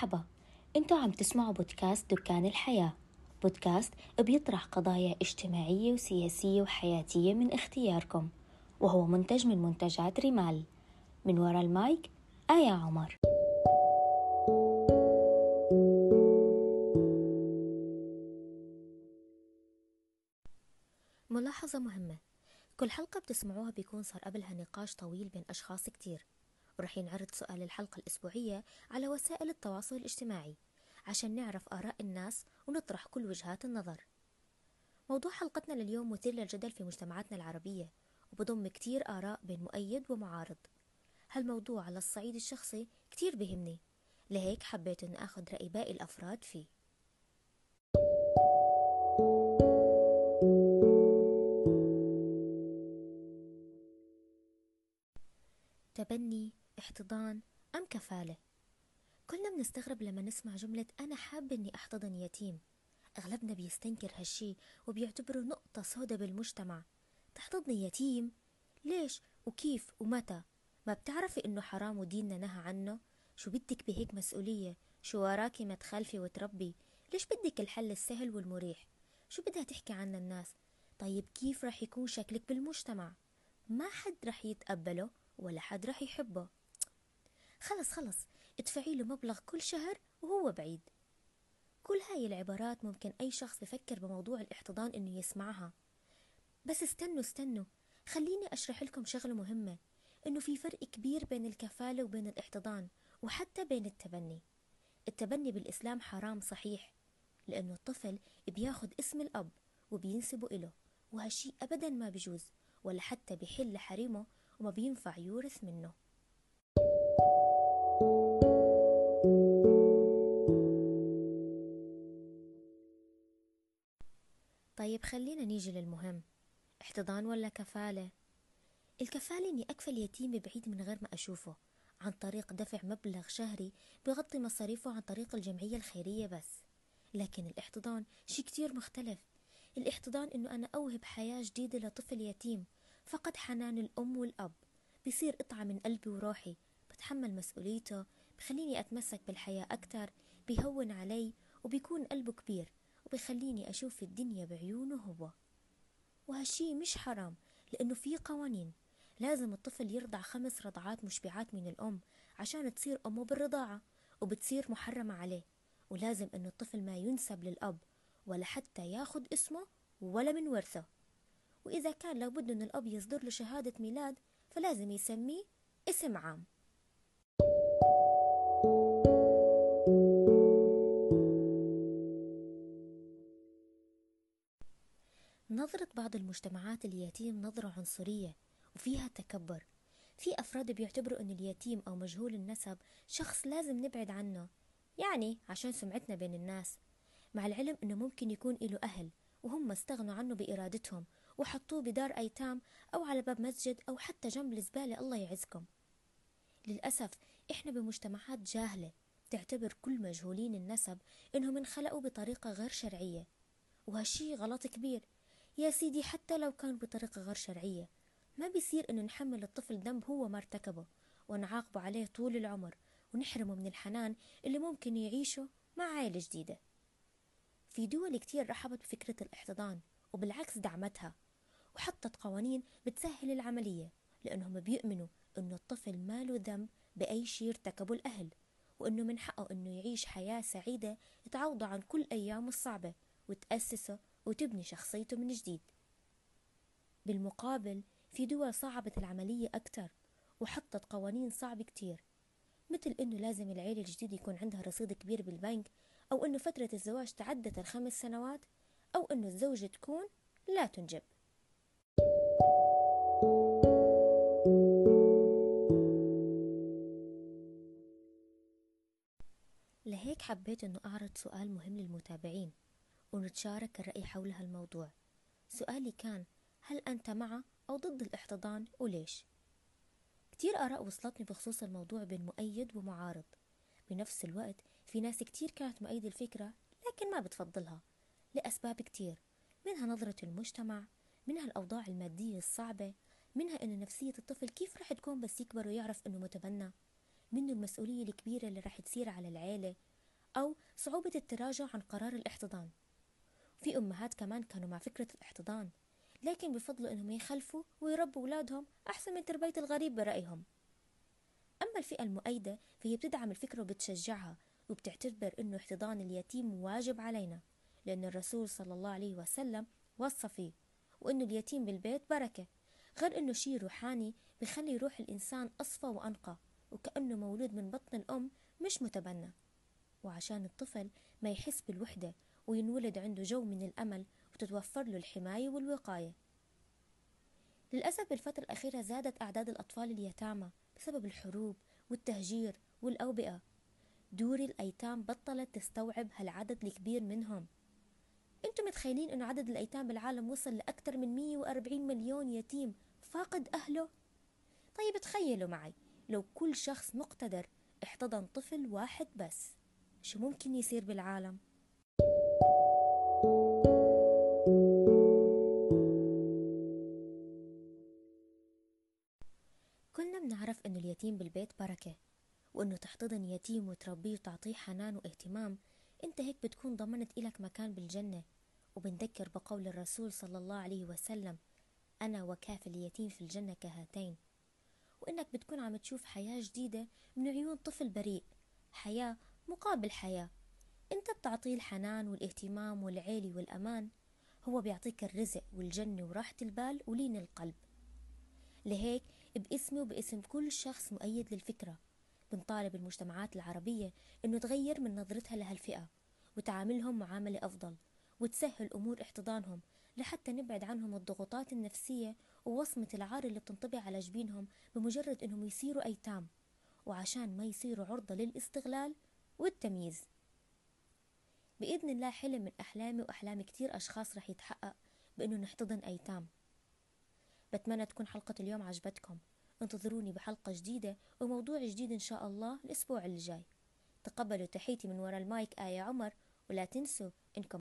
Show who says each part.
Speaker 1: مرحبا. أنتوا عم تسمعوا بودكاست دكان الحياة. بودكاست بيطرح قضايا اجتماعية وسياسية وحياتية من اختياركم وهو منتج من منتجات ريمال من وراء المايك آية عمر. ملاحظة مهمة. كل حلقة بتسمعوها بيكون صار قبلها نقاش طويل بين أشخاص كتير. ورح ينعرض سؤال الحلقة الأسبوعية على وسائل التواصل الاجتماعي عشان نعرف آراء الناس ونطرح كل وجهات النظر. موضوع حلقتنا لليوم مثير للجدل في مجتمعاتنا العربية وبضم كتير آراء بين مؤيد ومعارض. هالموضوع على الصعيد الشخصي كتير بهمني لهيك حبيت أن أخذ رأي باقي الأفراد فيه. تبني احتضان أم كفالة؟ كلنا بنستغرب لما نسمع جملة أنا حابة أني أحتضن يتيم. أغلبنا بيستنكر هالشي وبيعتبره نقطة سوداء بالمجتمع. تحتضني يتيم؟ ليش؟ وكيف؟ ومتى؟ ما بتعرفي إنه حرام وديننا نهى عنه؟ شو بدك بهيك مسؤولية؟ شو وراكي ما تخلفي وتربي؟ ليش بدك الحل السهل والمريح؟ شو بدها تحكي عنه الناس؟ طيب كيف رح يكون شكلك بالمجتمع؟ ما حد رح يتقبله ولا حد رح يحبه. خلص خلص ادفعي له مبلغ كل شهر وهو بعيد. كل هاي العبارات ممكن أي شخص بفكر بموضوع الاحتضان إنه يسمعها. بس استنوا استنوا. خليني أشرح لكم شغلة مهمة إنه في فرق كبير بين الكفالة وبين الاحتضان وحتى بين التبني. التبني بالإسلام حرام صحيح لأنه الطفل بياخد اسم الأب وبينسبه إله وهالشي أبدا ما بجوز ولا حتى بحل حريمه وما بينفع يورث منه. طيب خلينا نيجي للمهم. احتضان ولا كفالة؟ الكفالة إني أكفل يتيم بعيد من غير ما أشوفه عن طريق دفع مبلغ شهري بغطي مصاريفه عن طريق الجمعية الخيرية بس. لكن الاحتضان شي كتير مختلف. الاحتضان إنه أنا أوهب حياة جديدة لطفل يتيم فقد حنان الأم والأب. بصير قطعة من قلبي وروحي. بتحمل مسؤوليته بخليني أتمسك بالحياة أكتر بيهون علي وبيكون قلبه كبير وبيخليني أشوف الدنيا بعيونه هو. وهالشي مش حرام لأنه في قوانين. لازم الطفل يرضع خمس رضعات مشبعات من الأم عشان تصير أمه بالرضاعة وبتصير محرمة عليه. ولازم أن الطفل ما ينسب للأب ولا حتى ياخد اسمه ولا من ورثة. وإذا كان لابد أن الأب يصدر له شهادة ميلاد فلازم يسميه اسم عام. نظرة بعض المجتمعات اليتيم نظرة عنصرية وفيها تكبر. في أفراد بيعتبروا أن اليتيم أو مجهول النسب شخص لازم نبعد عنه يعني عشان سمعتنا بين الناس. مع العلم أنه ممكن يكون له أهل وهم استغنوا عنه بإرادتهم وحطوه بدار أيتام أو على باب مسجد أو حتى جنب الزبالة الله يعزكم. للأسف إحنا بمجتمعات جاهلة تعتبر كل مجهولين النسب إنهم انخلقوا بطريقة غير شرعية. وهالشي غلط كبير. يا سيدي حتى لو كان بطريقة غير شرعية ما بيصير إنه نحمل الطفل ذنب هو ما ارتكبه ونعاقبه عليه طول العمر ونحرمه من الحنان اللي ممكن يعيشه مع عائلة جديدة. في دول كتير رحبت بفكرة الاحتضان وبالعكس دعمتها. وحطت قوانين بتسهل العملية لأنهم بيؤمنوا أنه الطفل ما له ذنب بأي شيء ارتكبه الأهل وأنه من حقه أنه يعيش حياة سعيدة تعوضه عن كل أيامه الصعبة وتأسسه وتبني شخصيته من جديد. بالمقابل في دول صعبت العملية أكثر وحطت قوانين صعبة كتير مثل إنه لازم العيلة الجديدة يكون عندها رصيد كبير بالبنك أو إنه فترة الزواج تعدت الخمس سنوات أو إنه الزوجة تكون لا تنجب. لهيك حبيت أنه أعرض سؤال مهم للمتابعين ونتشارك الرأي حول هالموضوع سؤالي كان هل أنت مع أو ضد الاحتضان وليش؟ كتير آراء وصلتني بخصوص الموضوع بين مؤيد ومعارض بنفس الوقت في ناس كتير كانت مؤيدة الفكرة لكن ما بتفضلها لأسباب كتير منها نظرة المجتمع منها الأوضاع المادية الصعبة منها إنه نفسية الطفل كيف رح تكون بس يكبر ويعرف إنه متبنى منه المسؤولية الكبيرة اللي رح تصير على العيلة أو صعوبة التراجع عن قرار الاحتضان. في أمهات كمان كانوا مع فكرة الاحتضان لكن بفضلوا أنهم يخلفوا ويربوا أولادهم أحسن من تربية الغريب برأيهم. أما الفئة المؤيدة فهي بتدعم الفكرة وبتشجعها وبتعتبر أنه احتضان اليتيم واجب علينا لأن الرسول صلى الله عليه وسلم وصى فيه. وأنه اليتيم بالبيت بركة. غير أنه شيء روحاني بخلي روح الإنسان أصفى وأنقى وكأنه مولود من بطن الأم مش متبنى. وعشان الطفل ما يحس بالوحدة وينولد عنده جو من الأمل وتتوفر له الحماية والوقاية. للأسف بالفترة الأخيرة زادت أعداد الأطفال اليتامى بسبب الحروب والتهجير والأوبئة. دور الأيتام بطلت تستوعب هالعدد الكبير منهم. أنتم متخيلين انه عدد الأيتام بالعالم وصل لأكثر من 140 مليون يتيم فاقد أهله؟ طيب تخيلوا معي لو كل شخص مقتدر احتضن طفل واحد بس شو ممكن يصير بالعالم؟ كلنا بنعرف انه اليتيم بالبيت بركة وأنه تحتضن يتيم وتربيه وتعطيه حنان واهتمام انت هيك بتكون ضمنت إلك مكان بالجنة. وبنذكر بقول الرسول صلى الله عليه وسلم أنا وكافل اليتيم في الجنة كهاتين. وإنك بتكون عم تشوف حياة جديدة من عيون طفل بريء. حياة مقابل حياة. انت بتعطيه الحنان والاهتمام والعيلي والأمان. هو بيعطيك الرزق والجنة وراحة البال ولين القلب. لهيك باسمي وباسم كل شخص مؤيد للفكرة. بنطالب المجتمعات العربية إنه تغير من نظرتها لهالفئة وتعاملهم معاملة أفضل وتسهل أمور احتضانهم لحتى نبعد عنهم الضغوطات النفسية ووصمة العار اللي بتنطبع على جبينهم بمجرد إنهم يصيروا أيتام وعشان ما يصيروا عرضة للاستغلال والتمييز. بإذن الله حلم من أحلامي وأحلام كتير أشخاص رح يتحقق بإنه نحتضن أيتام. بتمنى تكون حلقة اليوم عجبتكم. انتظروني بحلقة جديدة وموضوع جديد إن شاء الله الأسبوع الجاي. تقبلوا تحيتي من وراء المايك آية عمر ولا تنسوا إنكم